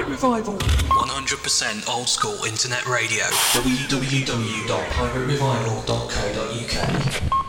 Pirate Revival. 100% old school internet radio. www.piraterevival.co.uk.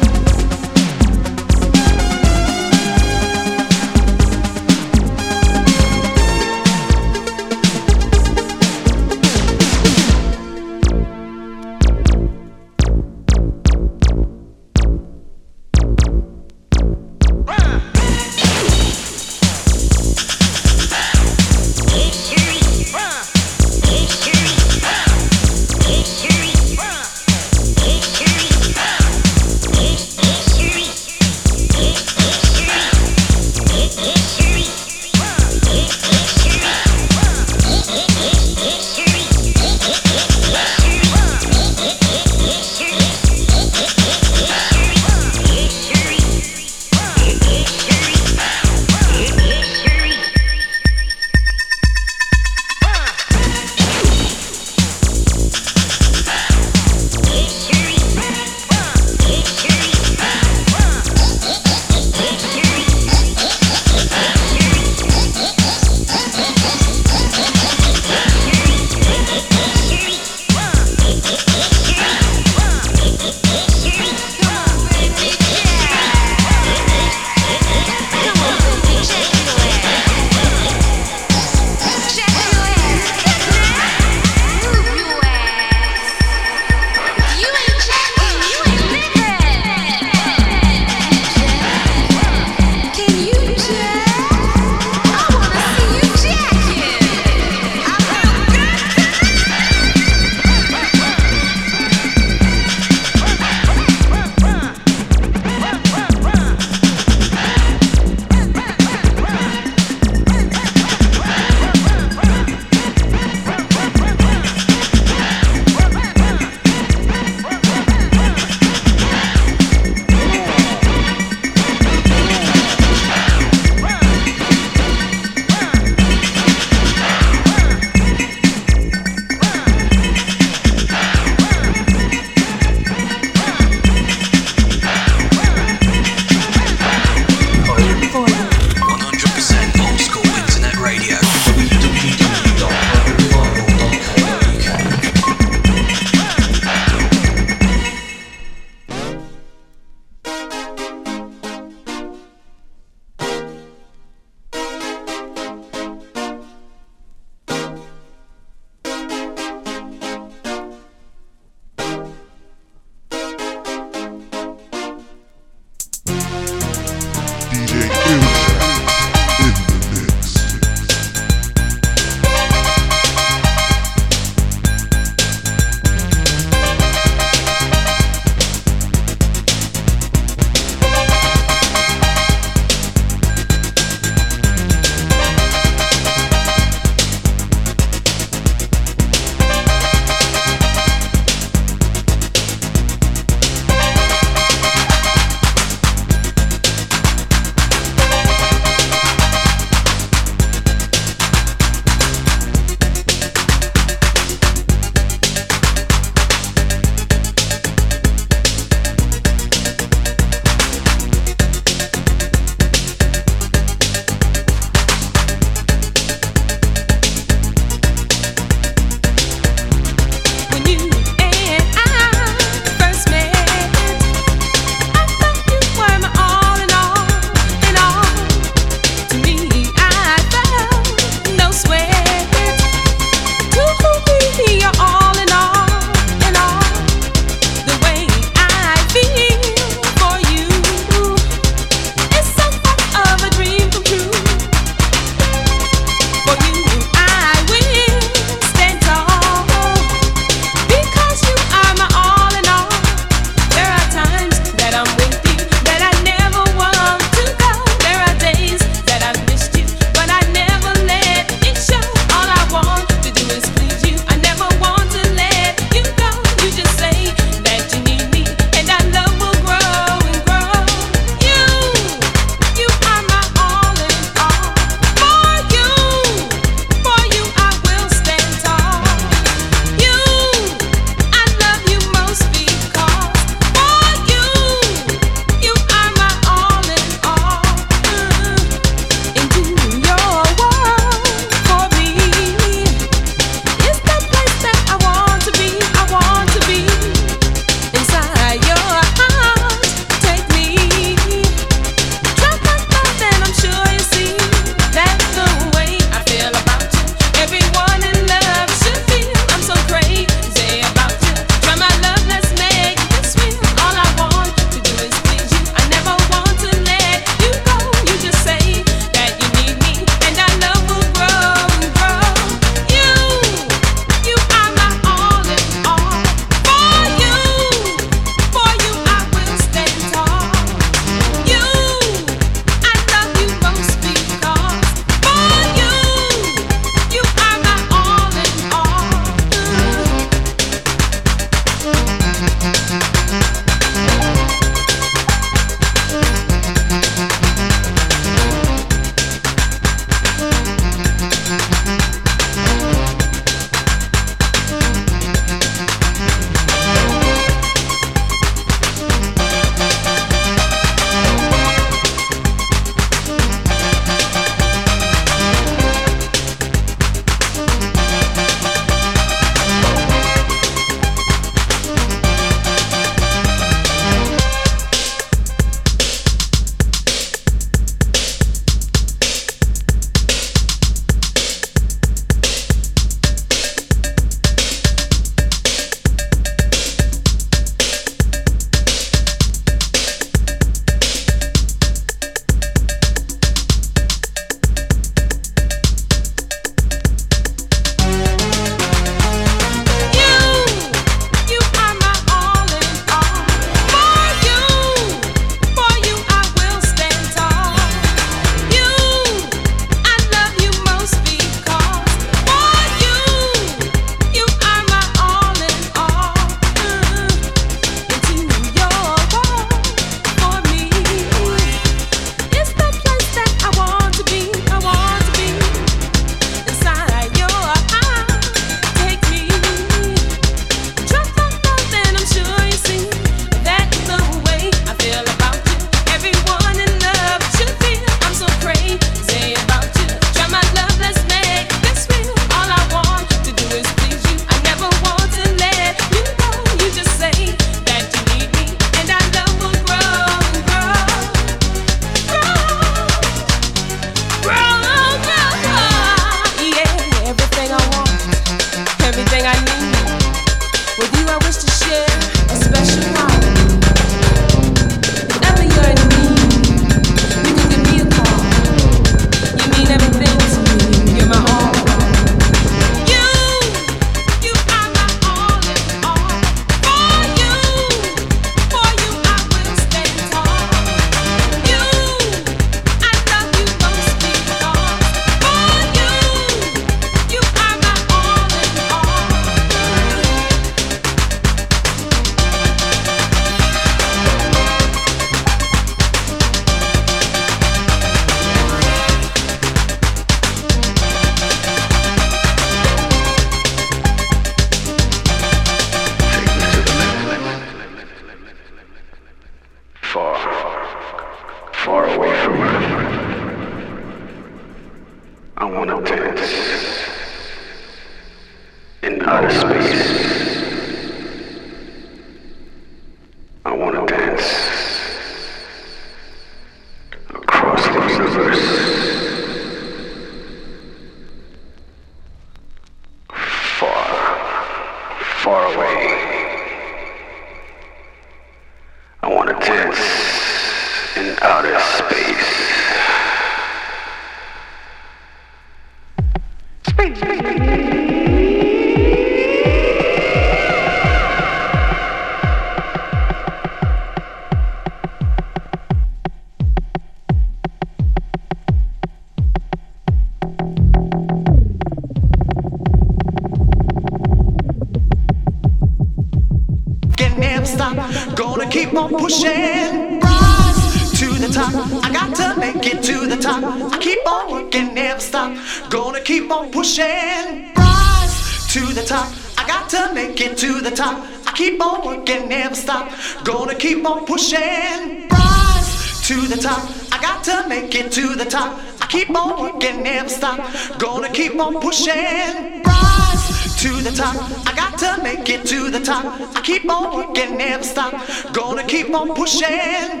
stop. Gonna keep on pushing. Rise to the top. I got to make it to the top. I keep on working, never stop. Gonna keep on pushing. Rise to the top. I got to make it to the top. I keep on working, never stop. Gonna keep on pushing.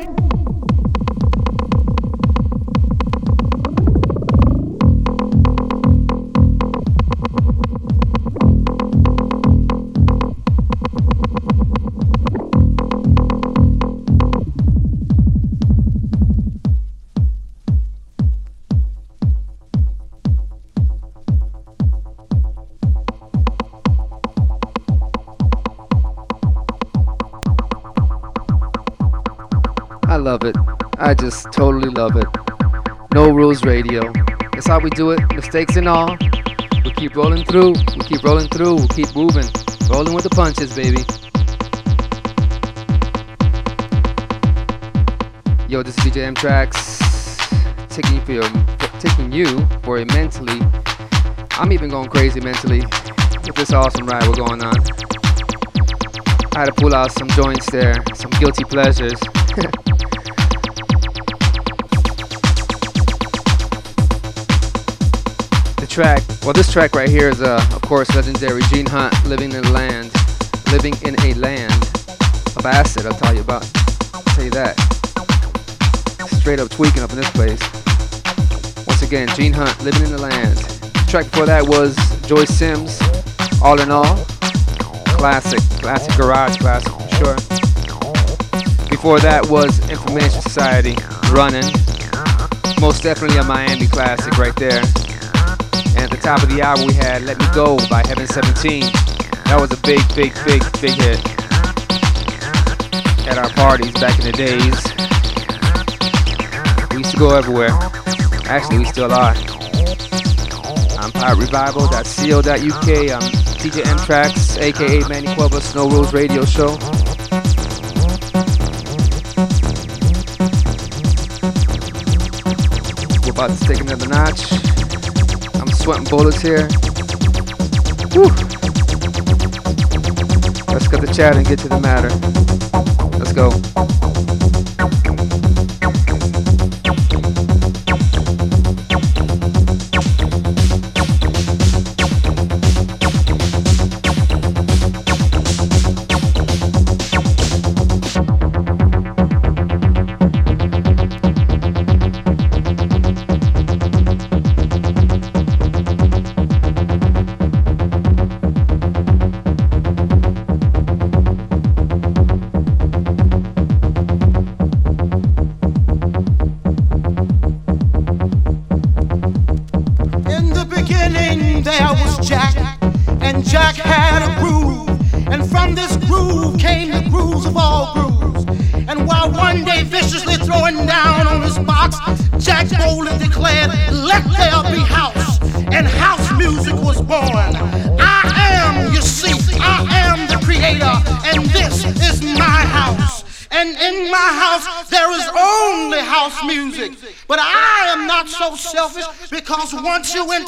I just totally love it. No Rulez Radio. That's how we do it. Mistakes and all. We keep rolling through. We keep rolling through. We keep moving. Rolling with the punches, baby. Yo, this is DJ M-Traxxx. Taking you for your, taking you for a mentally. I'm even going crazy mentally with this awesome ride we're going on. I had to pull out some joints there, some guilty pleasures. Track, well, this track right here is, uh, of course, legendary Gene Hunt, "Living in a Land," living in a land of acid. I'll tell you about. I'll tell you that. Straight up tweaking up in this place. Once again, Gene Hunt, "Living in the Land." The track before that was Joyce Sims, "All in All." Classic, classic garage classic for sure. Before that was Information Society, "Running." Most definitely a Miami classic right there. And at the top of the hour, we had Let Me Go by Heaven 17. That was a big, big, big, big hit at our parties back in the days. We used to go everywhere. Actually, we still are. I'm piraterevival.co.uk. I'm DJ M-Traxxx, aka Manny Cueva, Snow Rules Radio Show. We're about to take another notch. Sweating bullets here. Whew. Let's cut the chat and get to the matter. Let's go.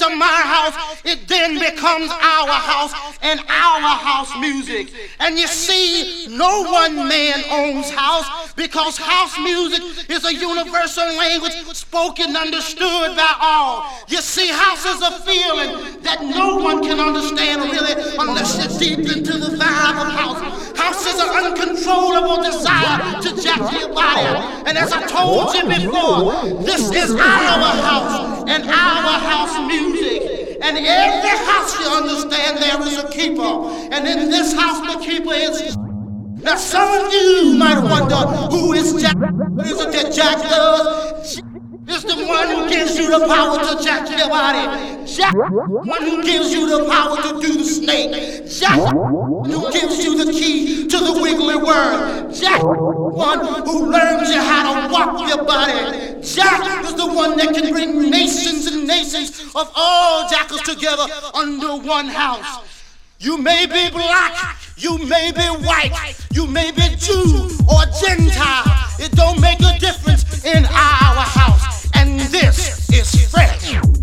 Enter my house, it then becomes our house and our house music. And you see, no one man owns house. because house music is a universal language spoken, understood by all. You see, house is a feeling that no one can understand really unless you're deep into the is an uncontrollable desire to jack your body. And as I told you before, this is our house and our house music. And every house you understand there is a keeper. And in this house the keeper is now, some of you might wonder who is Jack? Is it Jack one who gives you the power to jack your body. Jack, one who gives you the power to do the snake. Jack, One who gives you the key to the wiggly worm. Jack, one who learns you how to walk your body. Jack is the one that can bring nations and nations of all jackals together under one house. You may be black, you may be white, you may be Jew or Gentile. It don't make a difference in our house. And this is fresh.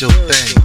Spiritual thing,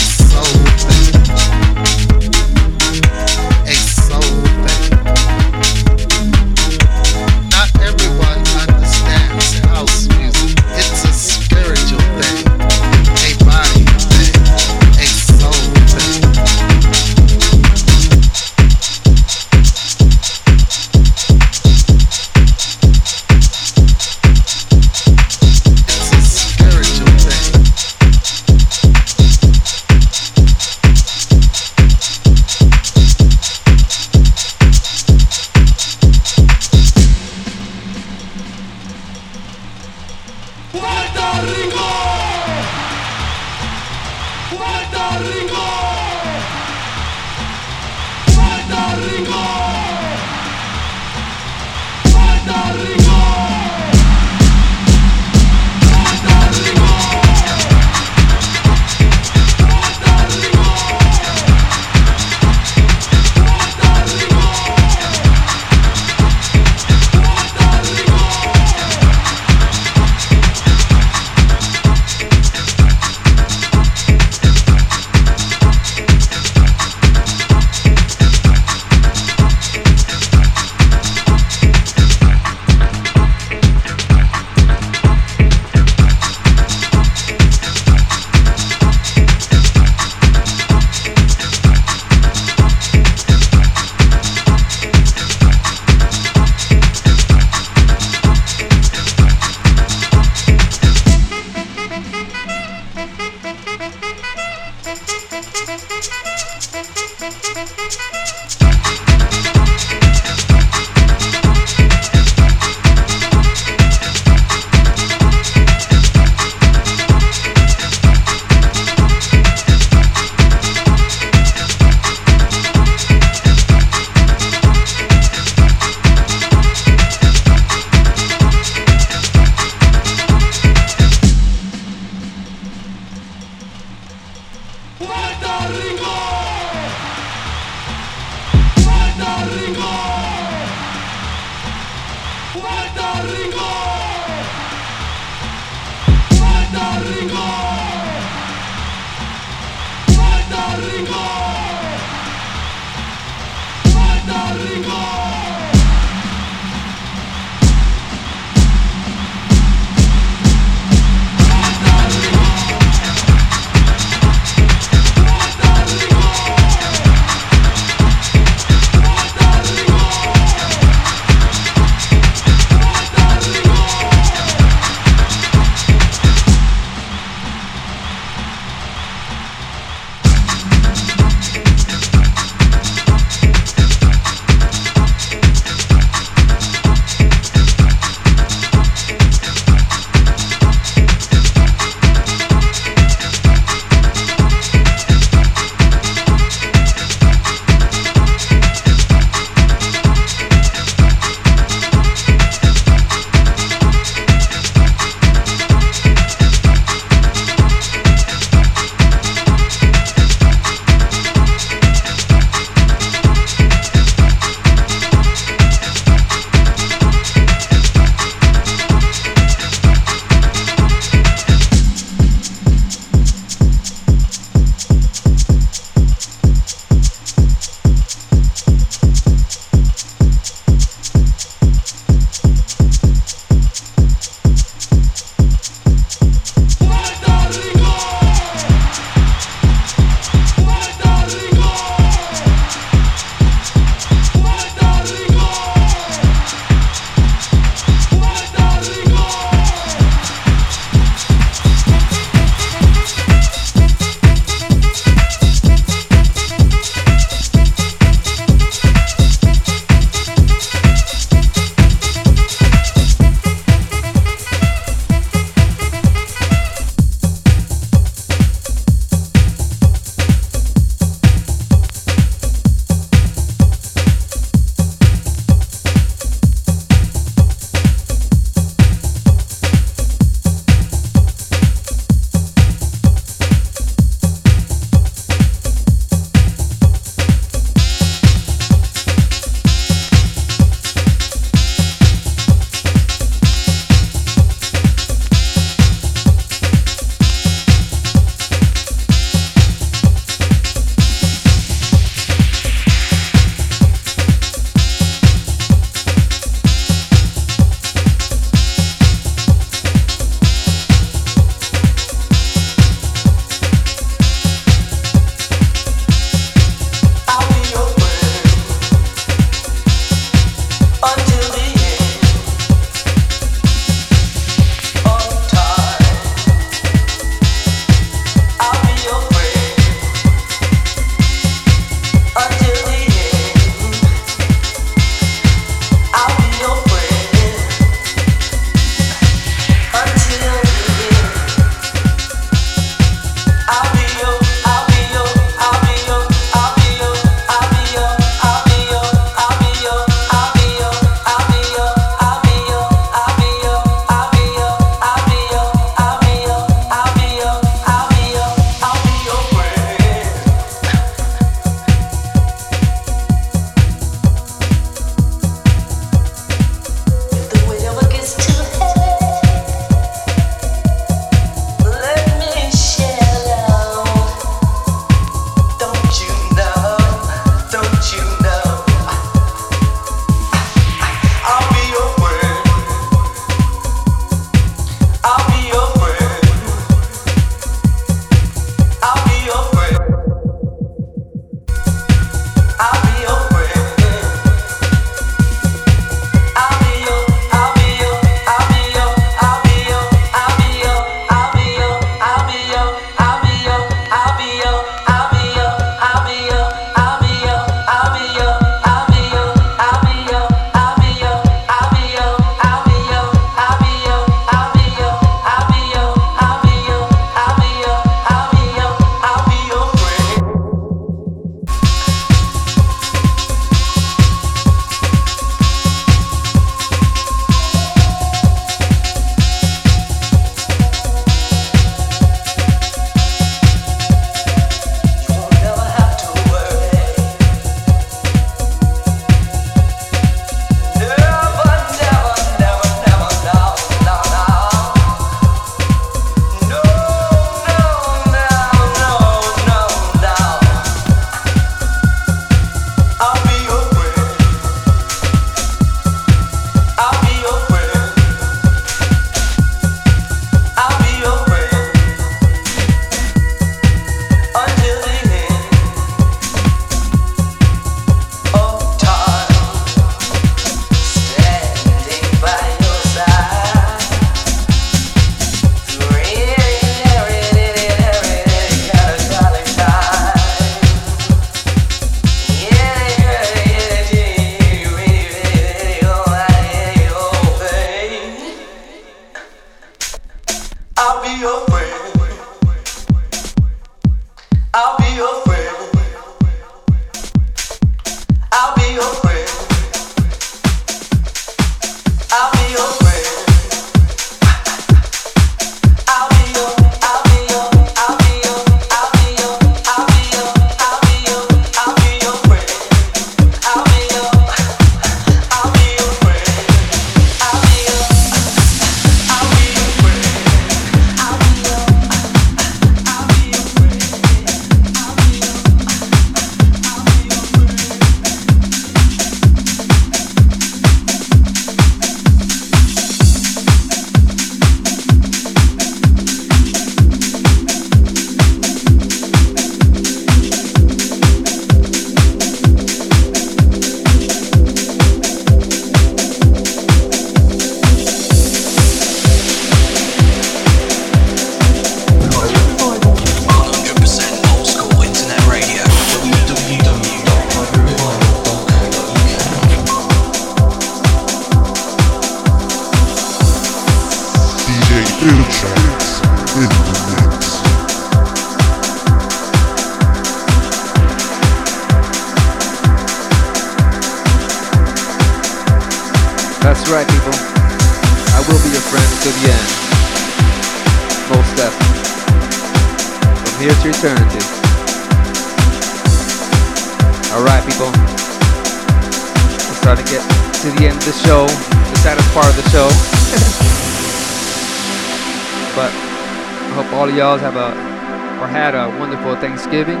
Thanksgiving.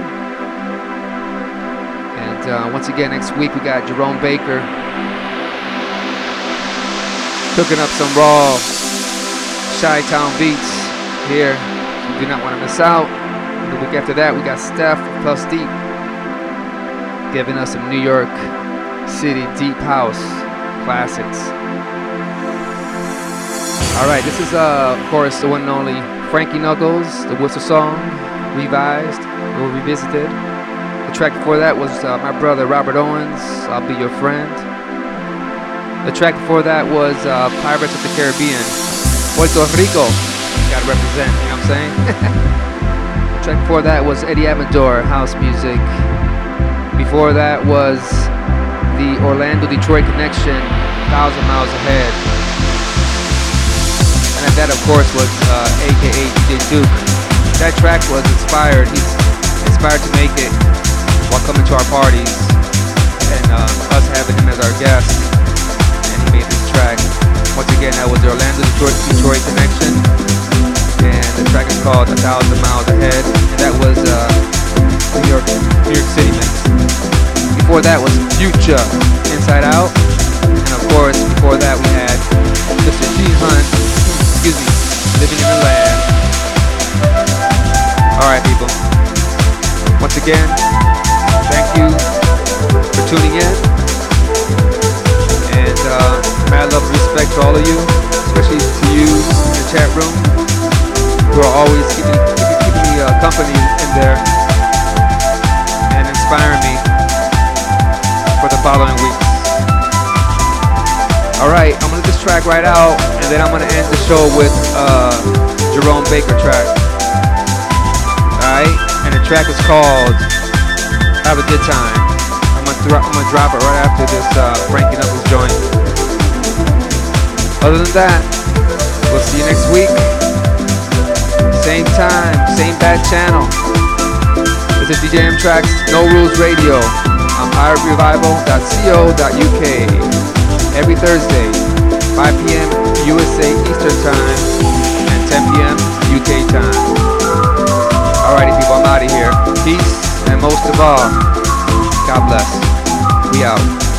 And uh, once again, next week we got Jerome Baker cooking up some raw Chi Town beats here. You do not want to miss out. The week after that, we got Steph Plus Deep giving us some New York City deep house classics. All right, this is uh, of course the one and only Frankie Knuckles, the Whistle song, revised or revisited. The track before that was uh, my brother Robert Owens, I'll Be Your Friend. The track before that was uh, Pirates of the Caribbean, Puerto Rico. Gotta represent, you know what I'm saying? the track before that was Eddie Amador, house music. Before that was the Orlando Detroit connection, Thousand Miles Ahead. And that, of course, was uh, AKA DJ Duke. That track was inspired. He's inspired to make it while coming to our parties and uh, us having him as our guest And he made this track. Once again, that was the Orlando Detroit, Detroit connection, and the track is called A Thousand Miles Ahead, and that was uh, New York, New York City mix. Before that was Future, Inside Out, and of course, before that we had Mr. G Hunt, excuse me, Living in the Land. All right, people. Once again, thank you for tuning in and uh, mad love and respect to all of you, especially to you in the chat room, who are always keeping, keeping, keeping me uh, company in there and inspiring me for the following weeks. Alright, I'm gonna let this track right out, and then I'm gonna end the show with uh, Jerome Baker track. Alright, and the track is called Have a Good Time. I'm gonna, I'm gonna drop it right after this uh, Frankie Knuckles joint. Other than that, we'll see you next week. Same time, same bad channel. This is DJ M-Traxxx, No Rulez Radio I'm piraterevival.co.uk every Thursday, 5 p.m. USA Eastern Time and 10 p.m. UK time. Alrighty, people, I'm out of here. Peace, and most of all, God bless. We out.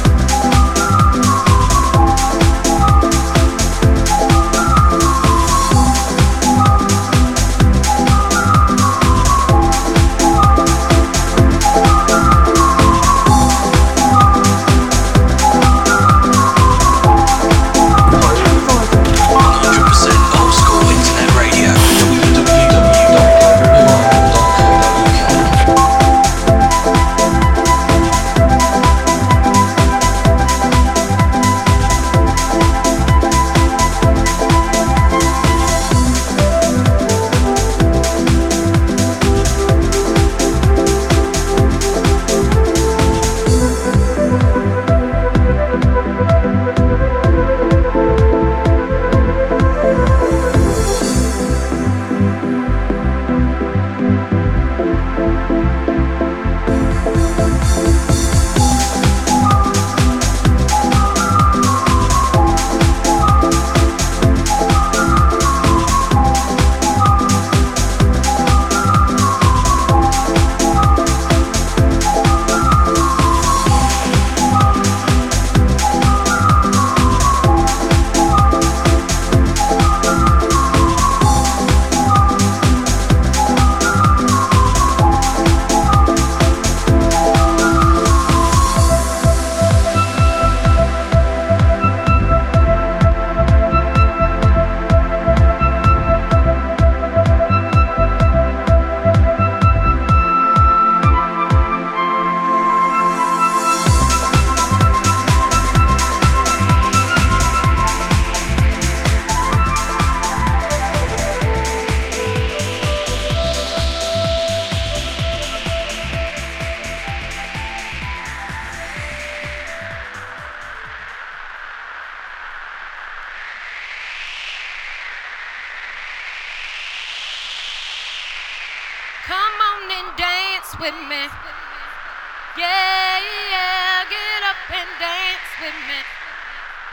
Yeah, yeah, get up and dance with me.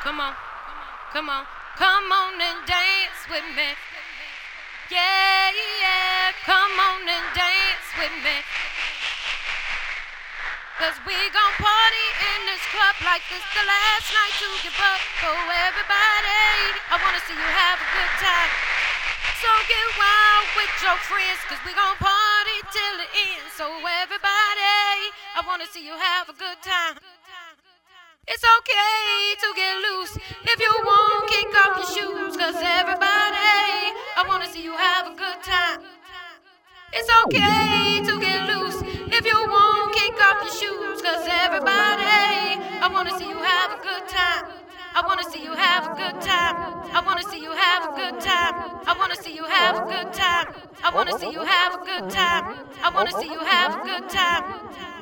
Come on, come on, come on come on and dance with me. Yeah, yeah, come on and dance with me. Cause we gon' party in this club like this the last night to give up for everybody. I wanna see you have a good time. So get wild with your friends, cause we gon' party till the end. So everybody, I wanna see you have a good time. It's okay to get loose if you won't kick off your shoes, cause everybody, I wanna see you have a good time. It's okay to get loose if you won't kick off your shoes. Cause everybody, I wanna see you have a good time. I wanna see you have a good time. I wanna see you have a good time. I wanna see you have a good time. I wanna see you have a good time. I wanna see you have a good time.